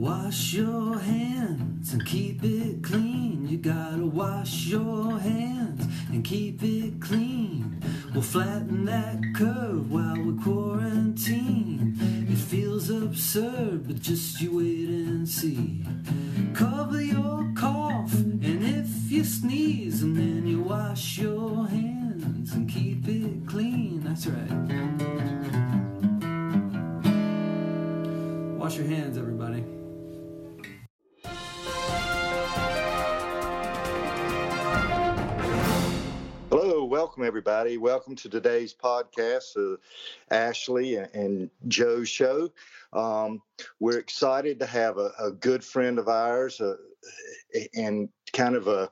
Wash your hands and keep it clean. You gotta wash your hands and keep it clean. We'll flatten that curve while we quarantine. It feels absurd, but just you wait and see. Cover your cough, and if you sneeze, everybody. Welcome to today's podcast, uh, Ashley and, Joe's show. Um, we're excited to have a, a good friend of ours uh, and kind of a,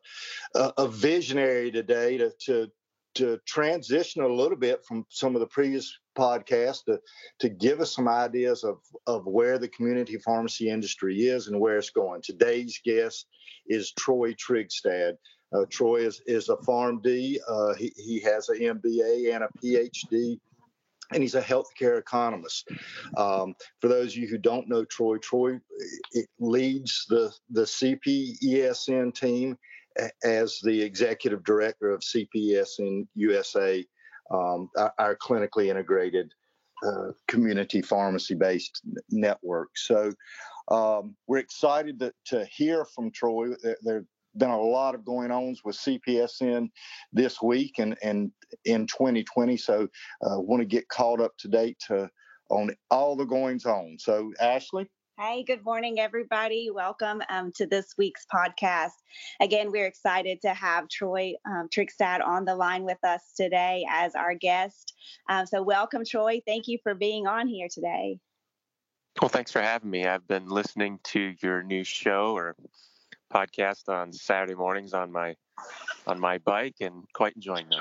a, a visionary today to, to to transition a little bit from some of the previous podcasts to, to give us some ideas of, of where the community pharmacy industry is and where it's going. Today's guest is Troy Trygstad. Uh, Troy is, is a PharmD. Uh, he, he has an MBA and a PhD, and he's a healthcare economist. Um, for those of you who don't know Troy, Troy leads the, the CPESN team as the executive director of CPESN USA, um, our, clinically integrated uh, community pharmacy based network. So um, we're excited to, to, hear from Troy. There, there been a lot of going ons with CPESN this week and, and in 2020. So uh, want to get caught up to date to, on all the goings on. So Ashley. Hey, good morning, everybody. Welcome um, to this week's podcast. Again, we're excited to have Troy um, Trygstad on the line with us today as our guest. Um, so, welcome, Troy. Thank you for being on here today. Well, thanks for having me. I've been listening to your new show or podcast on Saturday mornings on my on my bike and quite enjoying them.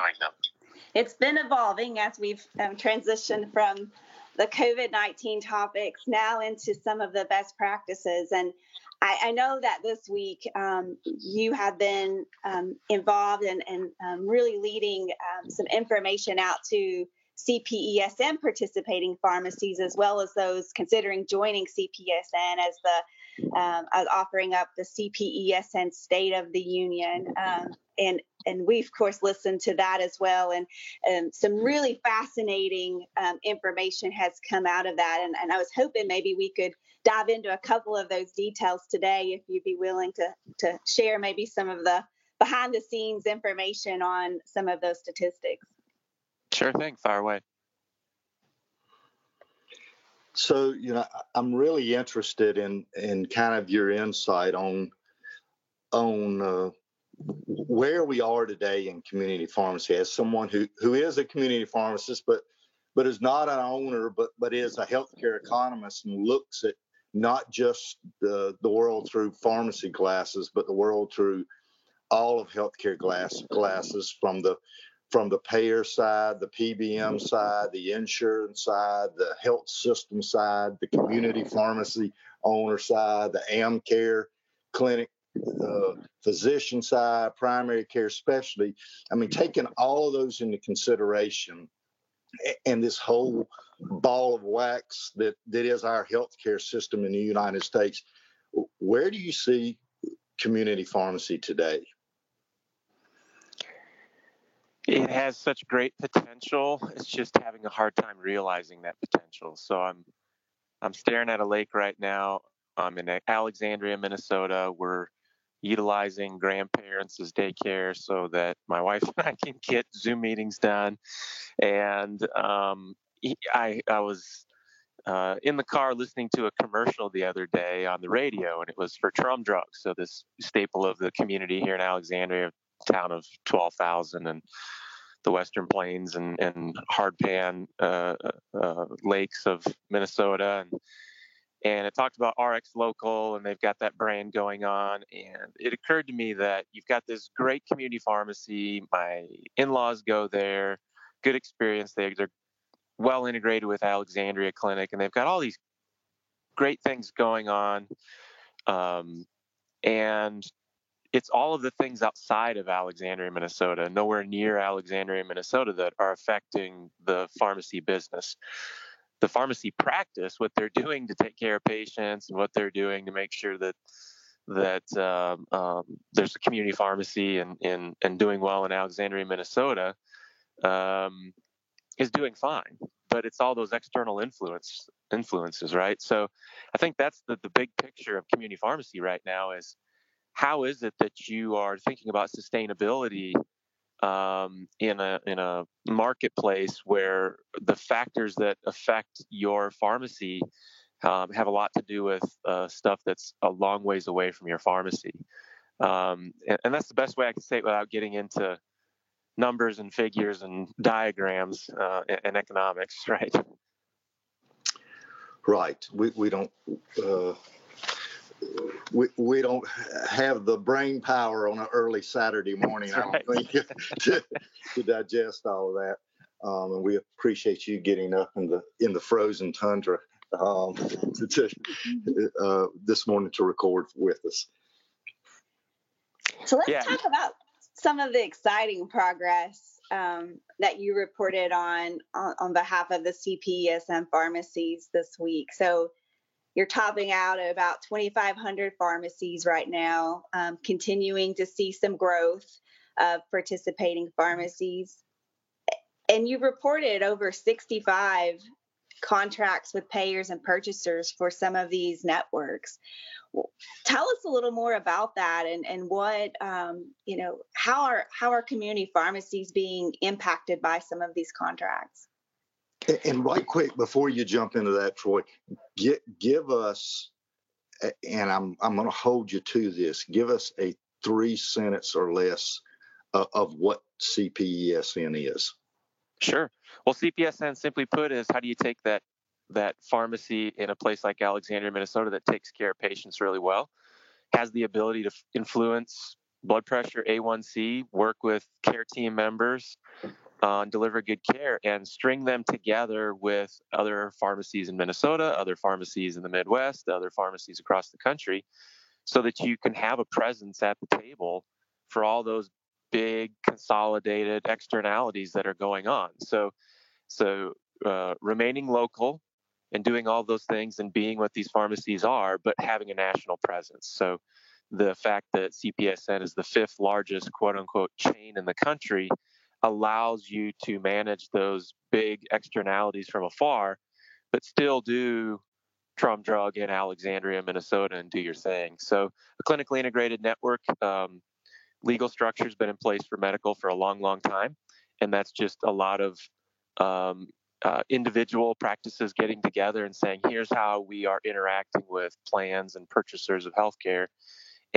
It's been evolving as we've um, transitioned from the COVID 19 topics now into some of the best practices. And I, I know that this week um, you have been um, involved and, and um, really leading um, some information out to CPESN participating pharmacies as well as those considering joining CPESN as the um, offering up the CPESN State of the Union. Um, and and we of course listened to that as well. And um, some really fascinating um, information has come out of that. And, and i was hoping maybe we could dive into a couple of those details today if you'd be willing to to share maybe some of the behind the scenes information on some of those statistics. Sure thing. Fire away so you know i'm really interested in in kind of your insight on on uh, where we are today in community pharmacy as someone who, who is a community pharmacist, but but is not an owner, but but is a healthcare economist and looks at not just the, the world through pharmacy glasses, but the world through all of healthcare glass glasses from the from the payer side, the PBM side, the insurance side, the health system side, the community pharmacy owner side, the AmCare clinic uh, physician side, primary care specialty. I mean, taking all of those into consideration and this whole ball of wax that, that is our healthcare system in the United States, where do you see community pharmacy today? It has such great potential. It's just having a hard time realizing that potential. So I'm I'm staring at a lake right now. I'm in Alexandria, Minnesota. We're utilizing grandparents daycare so that my wife and I can get Zoom meetings done. And um, I, I was uh, in the car listening to a commercial the other day on the radio, and it was for Trum Drugs, so this staple of the community here in Alexandria, town of 12,000, and the Western Plains and, and hardpan uh, uh, lakes of Minnesota. And and it talked about RX Local, and they've got that brand going on. And it occurred to me that you've got this great community pharmacy. My in-laws go there, good experience. They, they're well integrated with Alexandria Clinic, and they've got all these great things going on. Um, and it's all of the things outside of Alexandria, Minnesota, nowhere near Alexandria, Minnesota, that are affecting the pharmacy business. the pharmacy practice, what they're doing to take care of patients and what they're doing to make sure that that um, um, there's a community pharmacy and, and, and doing well in Alexandria, Minnesota, um, is doing fine. But it's all those external influence influences, right? So I think that's the, the big picture of community pharmacy right now is how is it that you are thinking about sustainability um, in a in a marketplace where the factors that affect your pharmacy um, have a lot to do with uh, stuff that's a long ways away from your pharmacy. Um, and, and, that's the best way I can say it without getting into numbers and figures and diagrams uh, and, and, economics, right? Right. We, we don't. Uh, we, we don't have the brain power on an early Saturday morning, I don't think, to, to digest all of that. Um, and we appreciate you getting up in the in the frozen tundra um, to, to, uh, this morning to record with us. So let's yeah. talk about some of the exciting progress um, that you reported on, on, on behalf of the CPESN pharmacies this week. So you're topping out at about 2,500 pharmacies right now, um, continuing to see some growth of participating pharmacies. And you reported over 65 contracts with payers and purchasers for some of these networks. Tell us a little more about that and, and what, um, you know, how are, how are community pharmacies being impacted by some of these contracts? And right quick, before you jump into that, Troy, get, give us, and I'm, I'm going to hold you to this, give us a three sentence or less of, of what CPESN is. Sure. Well, CPESN, simply put, is how do you take that that pharmacy in a place like Alexandria, Minnesota, that takes care of patients really well, has the ability to influence blood pressure, A1C, work with care team members, uh, deliver good care, and string them together with other pharmacies in Minnesota, other pharmacies in the Midwest, other pharmacies across the country, so that you can have a presence at the table for all those big consolidated externalities that are going on. So, so uh, remaining local and doing all those things and being what these pharmacies are, but having a national presence. So, the fact that CPESN is the fifth largest quote unquote chain in the country allows you to manage those big externalities from afar, but still do Trum Drug in Alexandria, Minnesota, and do your thing. So, a clinically integrated network um, legal structure has been in place for medical for a long, long time, and that's just a lot of um, uh, individual practices getting together and saying, here's how we are interacting with plans and purchasers of healthcare.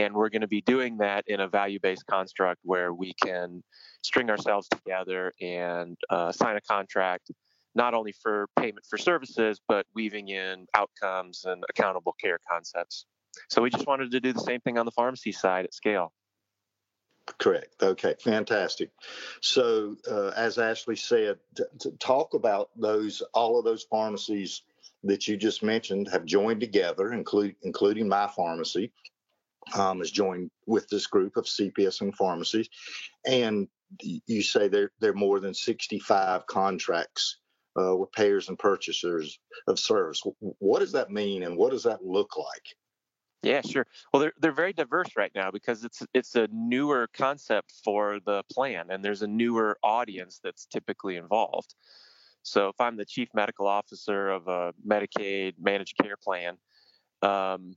And we're going to be doing that in a value based construct where we can string ourselves together and uh, sign a contract, not only for payment for services, but weaving in outcomes and accountable care concepts. So we just wanted to do the same thing on the pharmacy side at scale. Correct. Okay. Fantastic. So, uh, as Ashley said, to talk about those, all of those pharmacies that you just mentioned have joined together, include, including my pharmacy, um, has joined with this group of CPESN pharmacies, and you say there there are more than 65 contracts uh, with payers and purchasers of service. What does that mean, and what does that look like? Yeah, sure. Well, they're they're very diverse right now because it's it's a newer concept for the plan, and there's a newer audience that's typically involved. So, if I'm the chief medical officer of a Medicaid managed care plan, um,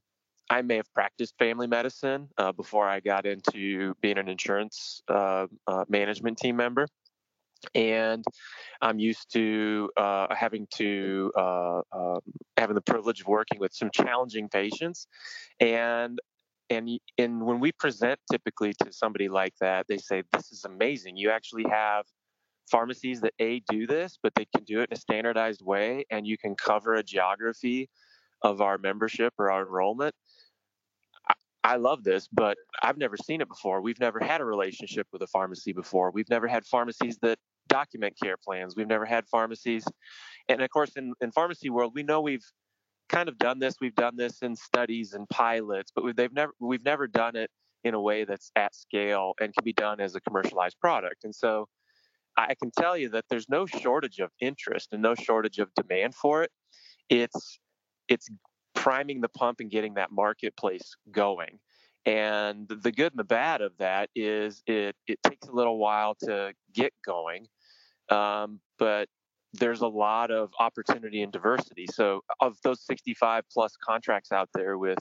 I may have practiced family medicine uh, before I got into being an insurance uh, uh, management team member and I'm used to uh, having to uh, um, having the privilege of working with some challenging patients, and and and when we present typically to somebody like that, they say, "This is amazing! You actually have." Pharmacies that a do this, but they can do it in a standardized way, and you can cover a geography of our membership or our enrollment. I love this, but I've never seen it before. We've never had a relationship with a pharmacy before. We've never had pharmacies that document care plans. We've never had pharmacies. And of course, in, in pharmacy world, we know we've kind of done this. We've done this in studies and pilots, but we've, they've never, we've never done it in a way that's at scale and can be done as a commercialized product. And so I can tell you that there's no shortage of interest and no shortage of demand for it. It's it's priming the pump and getting that marketplace going. And the good and the bad of that is it it takes a little while to get going, um, but there's a lot of opportunity and diversity. So of those 65 plus contracts out there with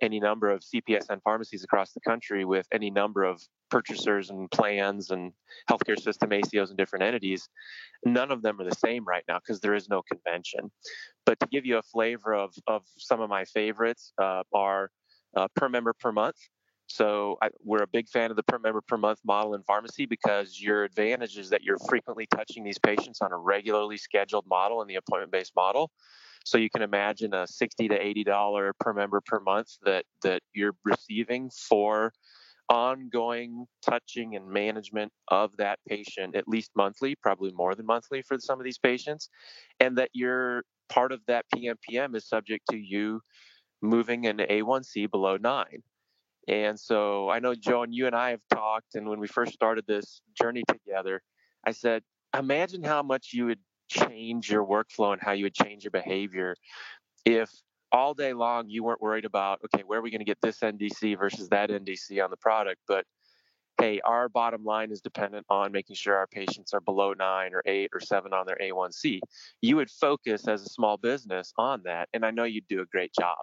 any number of CPESN pharmacies across the country with any number of purchasers and plans and healthcare system ACOs and different entities, none of them are the same right now because there is no convention. But to give you a flavor of, of some of my favorites uh, are uh, per member per month. So I, we're a big fan of the per member per month model in pharmacy because your advantage is that you're frequently touching these patients on a regularly scheduled model in the appointment based model. So you can imagine a 60 to 80 dollar per member per month that that you're receiving for ongoing touching and management of that patient at least monthly, probably more than monthly for some of these patients, and that you're part of that PMPM is subject to you moving an A1C below nine. And so I know, Joe, and you and I have talked, and when we first started this journey together, I said, imagine how much you would change your workflow and how you would change your behavior if all day long you weren't worried about, okay, where are we going to get this NDC versus that NDC on the product, but hey, our bottom line is dependent on making sure our patients are below nine or eight or seven on their A1C. You would focus as a small business on that, and I know you'd do a great job.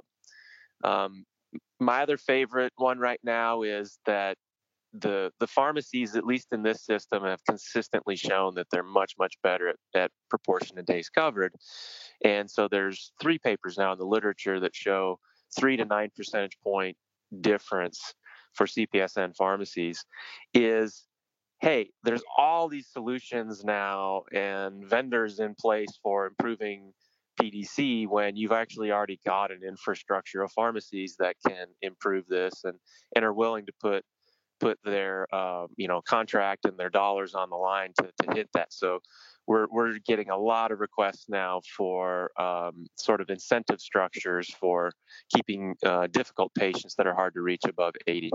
Um, my other favorite one right now is that the the pharmacies, at least in this system, have consistently shown that they're much much better at, at proportion of days covered. And so there's three papers now in the literature that show three to nine percentage point difference for CPESN pharmacies. Is hey, there's all these solutions now and vendors in place for improving PDC when you've actually already got an infrastructure of pharmacies that can improve this and, and are willing to put put their uh, you know contract and their dollars on the line to, to hit that. So we're we're getting a lot of requests now for um, sort of incentive structures for keeping uh, difficult patients that are hard to reach above 80.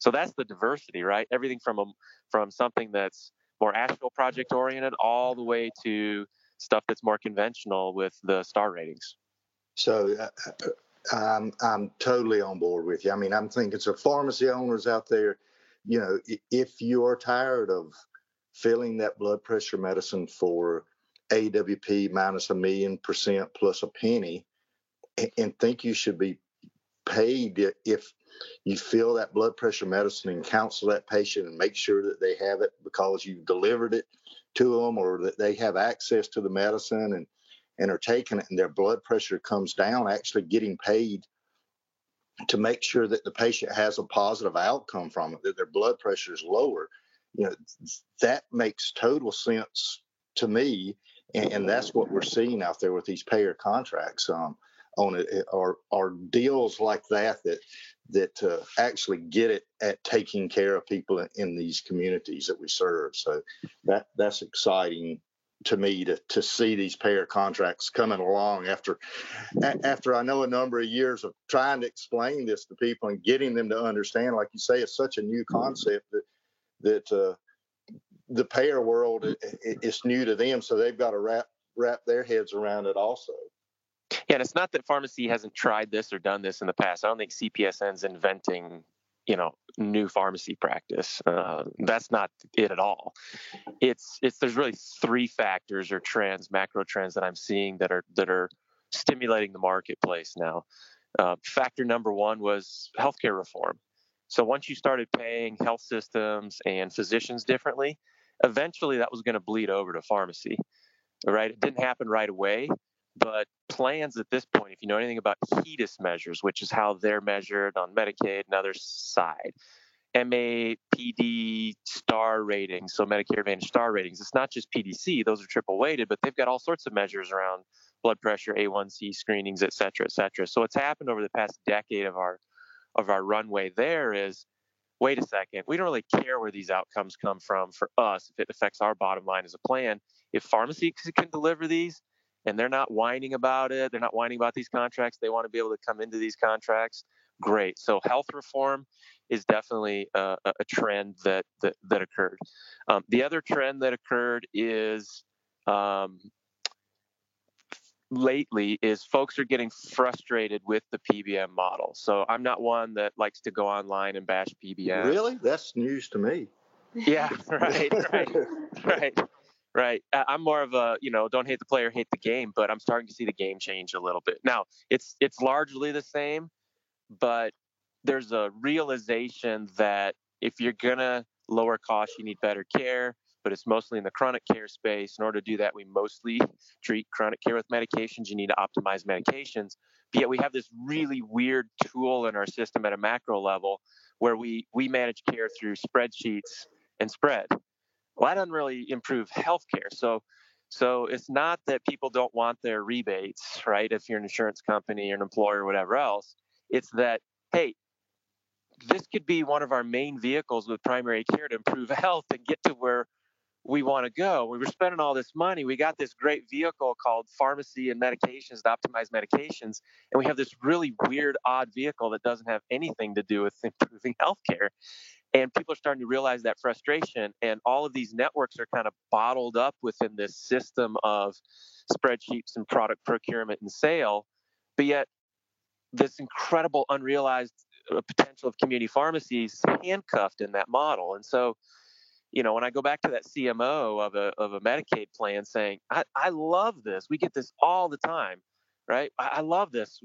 So that's the diversity, right? Everything from a, from something that's more astral project oriented all the way to stuff that's more conventional with the star ratings. So uh, uh, I'm I'm totally on board with you. I mean, I'm thinking so pharmacy owners out there, you know, if you are tired of filling that blood pressure medicine for AWP minus a million percent plus a penny, and think you should be paid if you fill that blood pressure medicine and counsel that patient and make sure that they have it because you delivered it to them or that they have access to the medicine and and are taking it and their blood pressure comes down actually getting paid to make sure that the patient has a positive outcome from it that their blood pressure is lower you know that makes total sense to me and, and that's what we're seeing out there with these payer contracts um, on it are are deals like that that that uh, actually get it at taking care of people in, these communities that we serve. So that that's exciting to me to to see these payer contracts coming along after after I know a number of years of trying to explain this to people and getting them to understand. Like you say, it's such a new concept that that uh, the payer world is new to them, so they've got to wrap wrap their heads around it also. Yeah, and it's not that pharmacy hasn't tried this or done this in the past. I don't think CPESN's inventing, you know, new pharmacy practice. Uh, that's not it at all. It's it's there's really three factors or trends, macro trends that I'm seeing that are that are stimulating the marketplace now. Uh, factor number one was healthcare reform. So once you started paying health systems and physicians differently, eventually that was going to bleed over to pharmacy. Right? It didn't happen right away, but plans at this point, if you know anything about HEDIS measures, which is how they're measured on Medicaid and other side, MAPD star ratings, so Medicare Advantage star ratings, it's not just PDC, those are triple weighted, but they've got all sorts of measures around blood pressure, A1C screenings, et cetera, et cetera. So what's happened over the past decade of our of our runway there is wait a second, we don't really care where these outcomes come from for us if it affects our bottom line as a plan. If pharmacies can deliver these, and they're not whining about it. They're not whining about these contracts. They want to be able to come into these contracts great. So health reform is definitely a, a trend that that, that occurred. Um, the other trend that occurred is um, lately is folks are getting frustrated with the PBM model. So I'm not one that likes to go online and bash PBM. Really? That's news to me. Yeah, right, right, right, right. I'm more of a, you know, don't hate the player, hate the game, but I'm starting to see the game change a little bit. Now, it's it's largely the same, but there's a realization that if you're gonna lower costs, you need better care but it's mostly in the chronic care space. In order to do that, we mostly treat chronic care with medications. You need to optimize medications. But yet we have this really weird tool in our system at a macro level where we, we manage care through spreadsheets and spread. Well, that doesn't really improve healthcare. So so it's not that people don't want their rebates, right? If you're an insurance company or an employer or whatever else, it's that, hey, this could be one of our main vehicles with primary care to improve health and get to where we want to go. We were spending all this money. We got this great vehicle called pharmacy and medications to optimize medications. And we have this really weird, odd vehicle that doesn't have anything to do with improving healthcare. And people are starting to realize that frustration. And all of these networks are kind of bottled up within this system of spreadsheets and product procurement and sale. But yet, this incredible unrealized uh, potential of community pharmacies handcuffed in that model. And so, you know, when I go back to that CMO of a of a Medicaid plan saying, I, I love this. We get this all the time, right? I, I love this.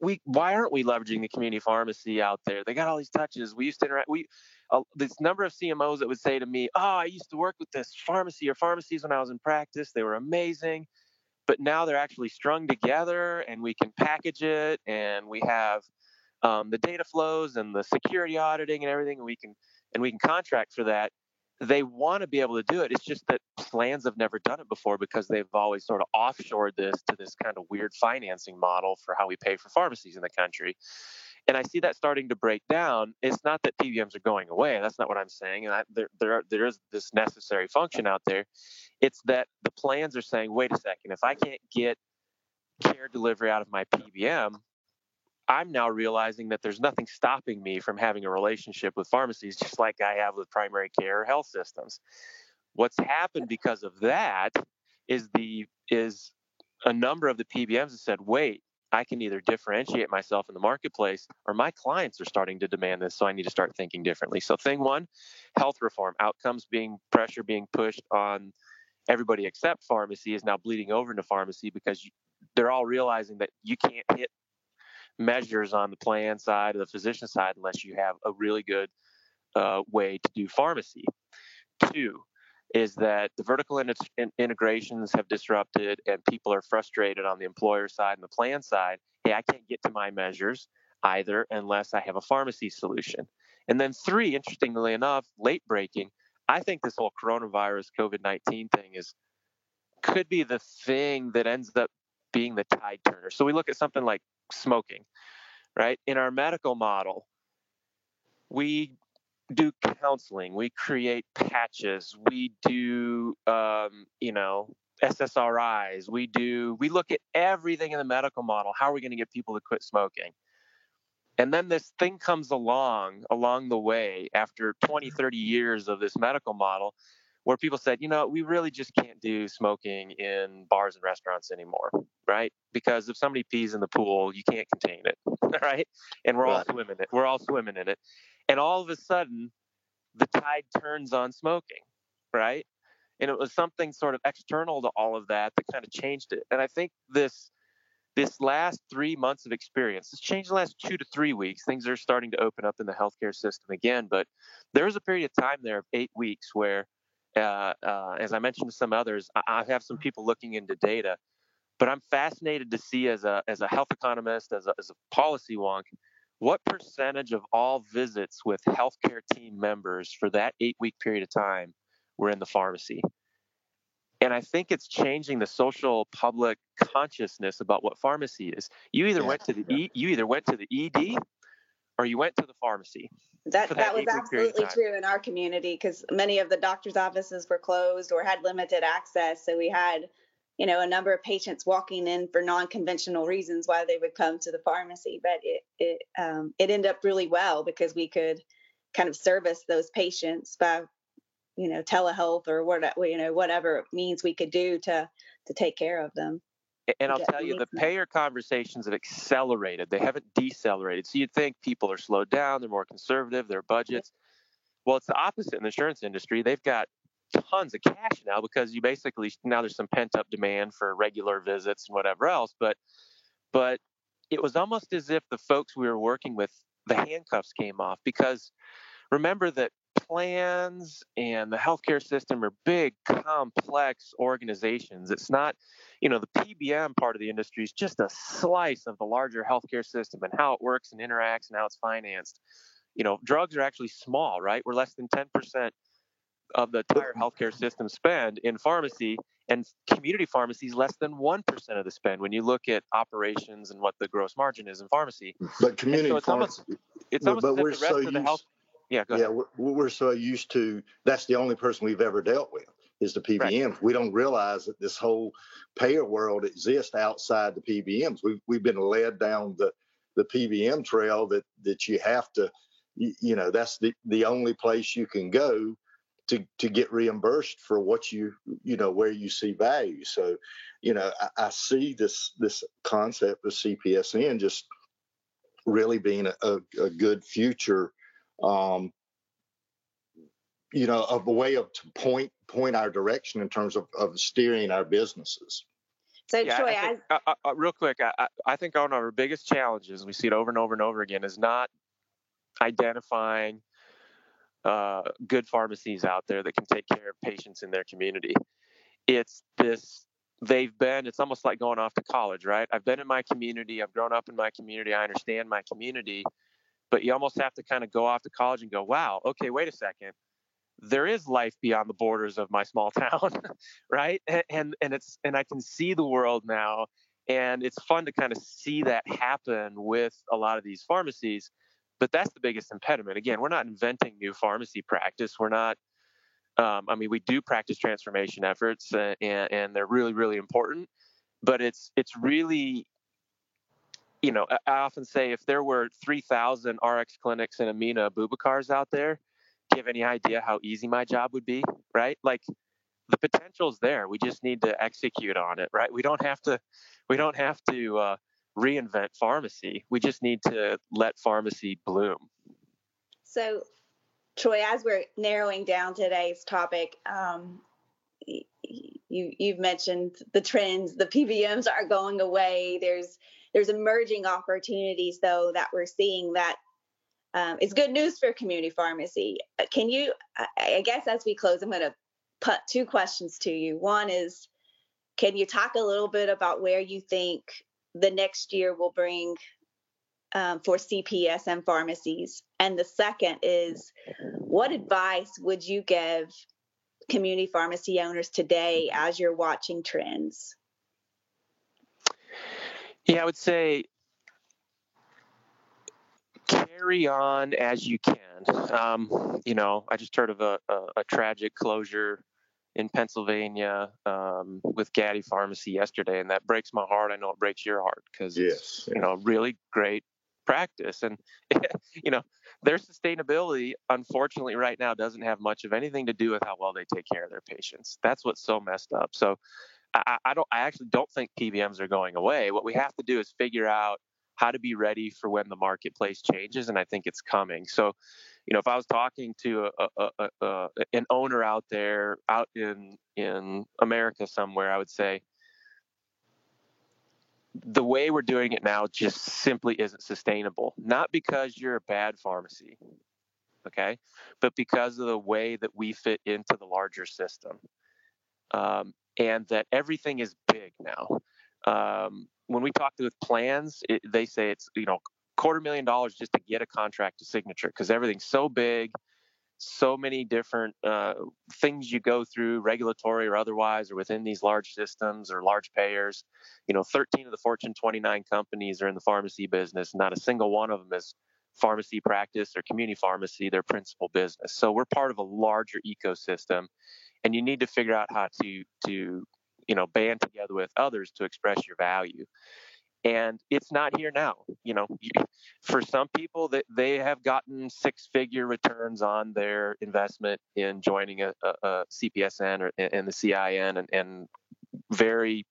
We, why aren't we leveraging the community pharmacy out there? They got all these touches. We used to interact. We uh, this number of CMOs that would say to me, "Oh, I used to work with this pharmacy or pharmacies when I was in practice. They were amazing." But now they're actually strung together, and we can package it, and we have um, the data flows and the security auditing and everything, and we can and we can contract for that. They want to be able to do it. It's just that plans have never done it before because they've always sort of offshored this to this kind of weird financing model for how we pay for pharmacies in the country. And I see that starting to break down. It's not that PBMs are going away. That's not what I'm saying. And I, there, there, there is this necessary function out there. It's that the plans are saying, wait a second, if I can't get care delivery out of my PBM, I'm now realizing that there's nothing stopping me from having a relationship with pharmacies, just like I have with primary care health systems. What's happened because of that is the is a number of the PBMs have said, wait, I can either differentiate myself in the marketplace or my clients are starting to demand this, so I need to start thinking differently. So thing one, health reform, outcomes being pressure being pushed on everybody except pharmacy is now bleeding over into pharmacy because you, they're all realizing that you can't hit measures on the plan side or the physician side unless you have a really good uh, way to do pharmacy. Two is that the vertical in- integrations have disrupted and people are frustrated on the employer side and the plan side. Hey, I can't get to my measures either unless I have a pharmacy solution. And then three, interestingly enough, late breaking, I think this whole coronavirus COVID 19 thing is could be the thing that ends up being the tide turner. So we look at something like smoking, right? In our medical model, we do counseling, we create patches, we do, um, you know, SSRIs, we do, we look at everything in the medical model. How are we going to get people to quit smoking? And then this thing comes along along the way after 20, 30 years of this medical model where people said, you know, we really just can't do smoking in bars and restaurants anymore, right? Because if somebody pees in the pool, you can't contain it, right? And we're right. all swimming in it. We're all swimming in it. And all of a sudden, the tide turns on smoking, right? And it was something sort of external to all of that that kind of changed it. And I think this this last three months of experience, it's changed the last two to three weeks. Things are starting to open up in the healthcare system again, but there was a period of time there of eight weeks where uh, uh, as I mentioned to some others, I, I, have some people looking into data, but I'm fascinated to see as a as a health economist, as a, as a policy wonk, what percentage of all visits with healthcare team members for that eight week period of time were in the pharmacy. And I think it's changing the social public consciousness about what pharmacy is. You either yeah, went to the e, you either went to the ED or you went to the pharmacy. That that, that was absolutely true in our community because many of the doctor's offices were closed or had limited access. So we had you know, a number of patients walking in for non-conventional reasons why they would come to the pharmacy, but it it um, it ended up really well because we could kind of service those patients by, you know, telehealth or what you know whatever means we could do to to take care of them. And I'll tell you, the payer conversations have accelerated. They haven't decelerated. So you'd think people are slowed down, they're more conservative, their budgets. Well, it's the opposite in the insurance industry. They've got tons of cash now because you basically now there's some pent up demand for regular visits and whatever else. But but it was almost as if the folks we were working with, the handcuffs came off because remember that plans and the healthcare system are big, complex organizations. It's not, you know, the PBM part of the industry is just a slice of the larger healthcare system and how it works and interacts and how it's financed. You know, drugs are actually small, right? We're less than 10% of the entire healthcare system spend in pharmacy and community pharmacies less than 1% of the spend when you look at operations and what the gross margin is in pharmacy but community so it's almost, it's almost but, we're the rest so of the health yeah yeah we're, we're, so used to that's the only person we've ever dealt with is the PBMs. Right. We don't realize that this whole payer world exists outside the PBMs. We've we've been led down the the PBM trail that that you have to you, you know that's the the only place you can go to to get reimbursed for what you you know where you see value. So, you know, I, I see this this concept of CPESN just really being a, a, a good future, um, you know, of a way of to point point our direction in terms of, of steering our businesses. So, yeah, Troy, I think, I, uh, uh, real quick, I, I think one of our biggest challenges, we see it over and over and over again, is not identifying uh, good pharmacies out there that can take care of patients in their community. It's this they've been it's almost like going off to college right? I've been in my community i've grown up in my community i understand my community but you almost have to kind of go off to college and go wow okay wait a second. There is life beyond the borders of my small town right? And, and and it's and i can see the world now and it's fun to kind of see that happen with a lot of these pharmacies but that's the biggest impediment. Again, we're not inventing new pharmacy practice. We're not. Um, I mean, we do practice transformation efforts, uh, and, and they're really, really important. But it's it's really, you know, I, I often say if there were 3,000 RX clinics and Amina Abubakars out there, do you have any idea how easy my job would be? Right? Like the potential's there. We just need to execute on it. Right? We don't have to. We don't have to. Uh, reinvent pharmacy. We just need to let pharmacy bloom. So, Troy, as we're narrowing down today's topic, um, you you've mentioned the trends. The PBMs are going away. There's there's emerging opportunities though that we're seeing that um, it's good news for community pharmacy. Uh, can you? I guess as we close, I'm going to put two questions to you. One is, can you talk a little bit about where you think the next year will bring um, for CPESN pharmacies? And the second is, what advice would you give community pharmacy owners today as you're watching trends? Yeah, I would say carry on as you can. Um, you know, I just heard of a, a, a tragic closure in Pennsylvania um, with Gaddy Pharmacy yesterday, and that breaks my heart. I know it breaks your heart because yes, it's you know really great practice, and you know their sustainability, unfortunately, right now doesn't have much of anything to do with how well they take care of their patients. That's what's so messed up. So I, I don't, I actually don't think PBMs are going away. What we have to do is figure out how to be ready for when the marketplace changes, and I think it's coming. So you know, if I was talking to a, a, a, an owner out there, out in in America somewhere, I would say the way we're doing it now just simply isn't sustainable. Not because you're a bad pharmacy, okay, but because of the way that we fit into the larger system, um, and that everything is big now. Um, when we talk to with plans, it, they say it's you know quarter million dollars just to get a contract to signature because everything's so big so many different uh, things you go through regulatory or otherwise or within these large systems or large payers. You know 13 of the fortune 29 companies are in the pharmacy business. Not a single one of them is pharmacy practice or community pharmacy their principal business. So we're part of a larger ecosystem and you need to figure out how to to you know band together with others to express your value and it's not here now you know. For some people that they have gotten six figure returns on their investment in joining a, a, a CPESN or in the cin and, and very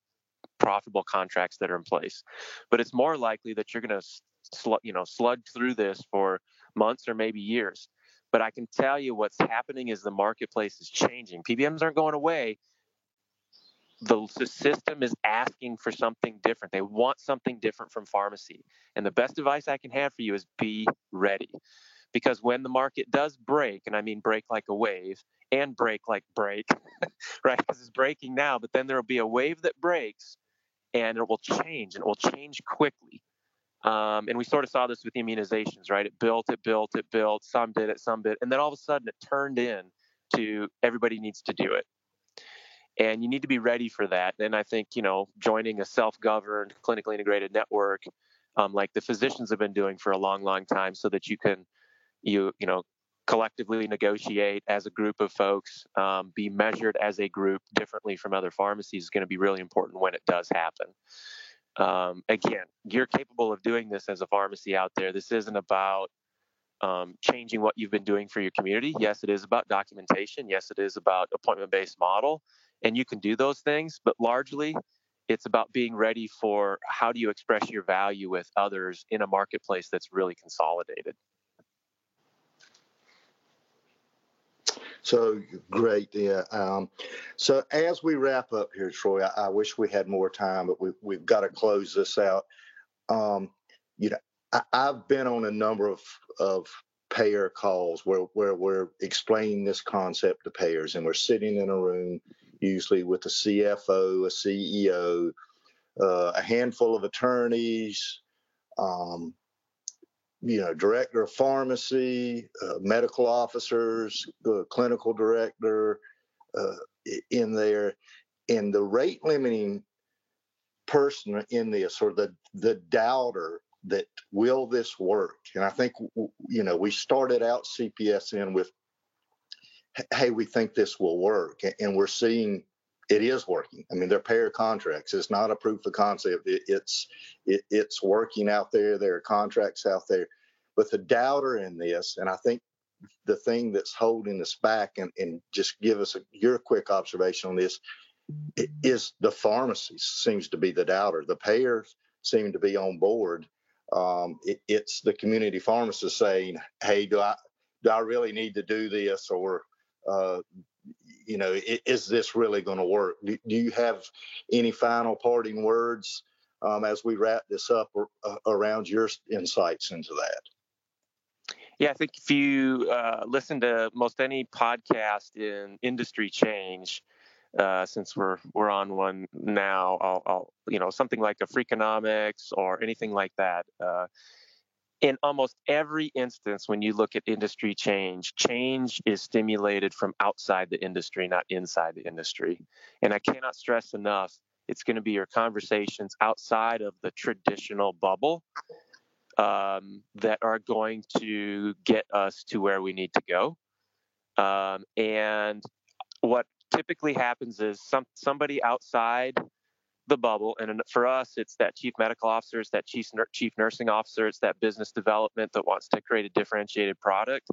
profitable contracts that are in place. But it's more likely that you're going to sl- you know slug through this for months or maybe years. But i can tell you what's happening is the marketplace is changing. Pbms aren't going away the, the system is asking for something different. They want something different from pharmacy. And the best advice I can have for you is be ready. Because when the market does break, and I mean break like a wave and break like break, right? Because it's breaking now, but then there will be a wave that breaks and it will change and it will change quickly. Um, and we sort of saw this with immunizations, right? It built, it built, it built. Some did it, some did, and then all of a sudden it turned in to everybody needs to do it and you need to be ready for that. And I think you know joining a self-governed, clinically integrated network, um, like the physicians have been doing for a long, long time, so that you can you you know collectively negotiate as a group of folks, um, be measured as a group differently from other pharmacies is going to be really important when it does happen. Um, again, you're capable of doing this as a pharmacy out there. This isn't about um, changing what you've been doing for your community. Yes, it is about documentation. Yes, it is about appointment based model and you can do those things but largely it's about being ready for how do you express your value with others in a marketplace that's really consolidated So great, yeah. Um, so as we wrap up here, Troy, I, I, wish we had more time, but we, we've got to close this out. Um, you know, I, have been on a number of of payer calls where where we're explaining this concept to payers, and we're sitting in a room usually with a CFO, a CEO, uh, a handful of attorneys, um, you know, director of pharmacy, uh, medical officers, uh, clinical director uh, in there, and the rate limiting person in this or the the doubter that will this work? And i think you know we started out CPESN with hey, we think this will work. And we're seeing it is working. I mean, they're payer contracts. It's not a proof of concept. It, it's it, it's working out there. There are contracts out there. But the doubter in this, and I think the thing that's holding us back, and, and just give us a, your quick observation on this, is the pharmacy seems to be the doubter. The payers seem to be on board. Um, it, it's the community pharmacist saying, "Hey, do I do I really need to do this?" Or uh, you know, is this really going to work? Do, you have any final parting words um, as we wrap this up uh, around your insights into that? Yeah, I think if you uh, listen to most any podcast in industry change, uh, since we're we're on one now, I'll, I'll, you know something like a Freakonomics or anything like that. In almost every instance, when you look at industry change, change is stimulated from outside the industry, not inside the industry. And I cannot stress enough, it's going to be your conversations outside of the traditional bubble um, that are going to get us to where we need to go. Um, and what typically happens is some somebody outside the bubble. And for us, it's that chief medical officer, it's that chief, chief nursing officer, it's that business development that wants to create a differentiated product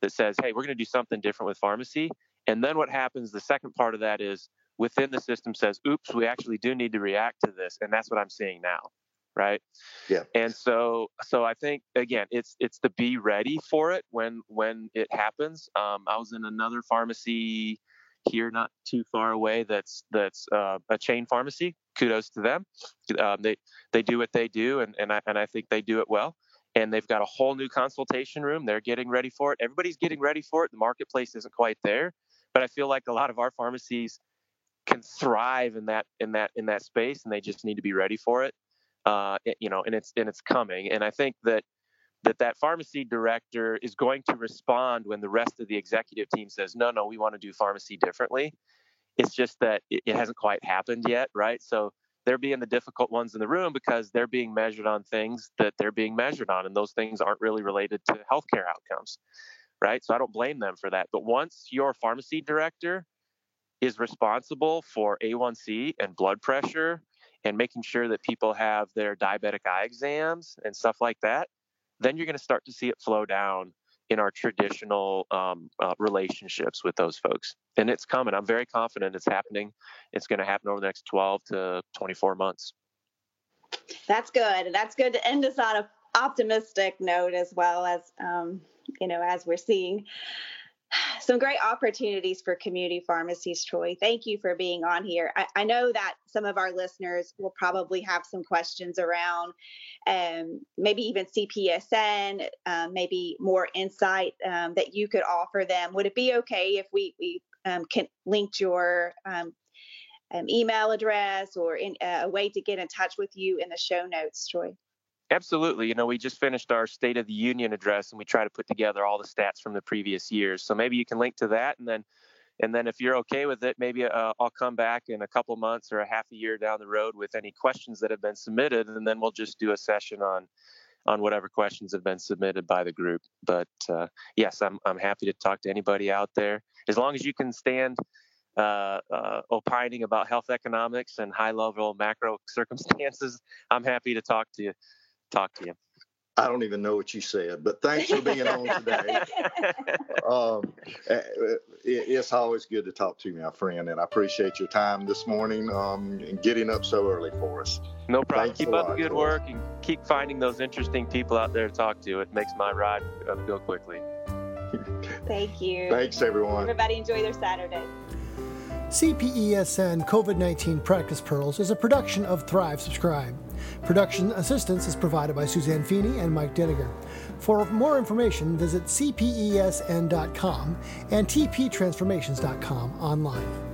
that says, hey, we're going to do something different with pharmacy. And then what happens, the second part of that is within the system says, oops, we actually do need to react to this. And that's what I'm seeing now. Right. Yeah. And so, so I think again, it's it's to be ready for it when when it happens. Um, I was in another pharmacy here not too far away that's that's uh, a chain pharmacy. Kudos to them. Um, they they do what they do and and I, and I think they do it well. And they've got a whole new consultation room. They're getting ready for it. Everybody's getting ready for it. The marketplace isn't quite there. But i feel like a lot of our pharmacies can thrive in that in that in that space and they just need to be ready for it. Uh, it, you know and it's and it's coming. And i think that that that pharmacy director is going to respond when the rest of the executive team says no no we want to do pharmacy differently. It's just that it, it hasn't quite happened yet right? So they're being the difficult ones in the room because they're being measured on things that they're being measured on and those things aren't really related to healthcare outcomes right? So i don't blame them for that. But once your pharmacy director is responsible for A1C and blood pressure and making sure that people have their diabetic eye exams and stuff like that, then you're going to start to see it flow down in our traditional um, uh, relationships with those folks. And it's coming. I'm very confident it's happening. It's going to happen over the next 12 to 24 months. That's good. That's good to end us on an optimistic note as well as, um, you know, as we're seeing some great opportunities for community pharmacies, Troy. Thank you for being on here. I, I, know that some of our listeners will probably have some questions around um, maybe even CPESN, um, maybe more insight um, that you could offer them. Would it be okay if we, we um, can link your um, um, email address or in, uh, a way to get in touch with you in the show notes, Troy? Absolutely. You know, we just finished our State of the Union address and we try to put together all the stats from the previous years. So maybe you can link to that and then and then if you're okay with it, maybe uh, I'll come back in a couple months or a half a year down the road with any questions that have been submitted and then we'll just do a session on on whatever questions have been submitted by the group. But uh, yes, I'm I'm happy to talk to anybody out there as long as you can stand uh, uh, opining about health economics and high level macro circumstances. I'm happy to talk to you talk to you. I don't even know what you said, but thanks for being on today. um, eh, eh, it's always good to talk to you, my friend, and I appreciate your time this morning um, and getting up so early for us. No problem. Thanks keep up the good work and keep finding those interesting people out there to talk to. It makes my ride go quickly. Thank you. Thanks, everyone. Everybody enjoy their Saturday. CPESN COVID 19 Practice Pearls is a production of Thrive Subscribe. Production assistance is provided by Suzanne Feeney and Mike Denniger. For more information, visit cpesn.com and tptransformations.com online.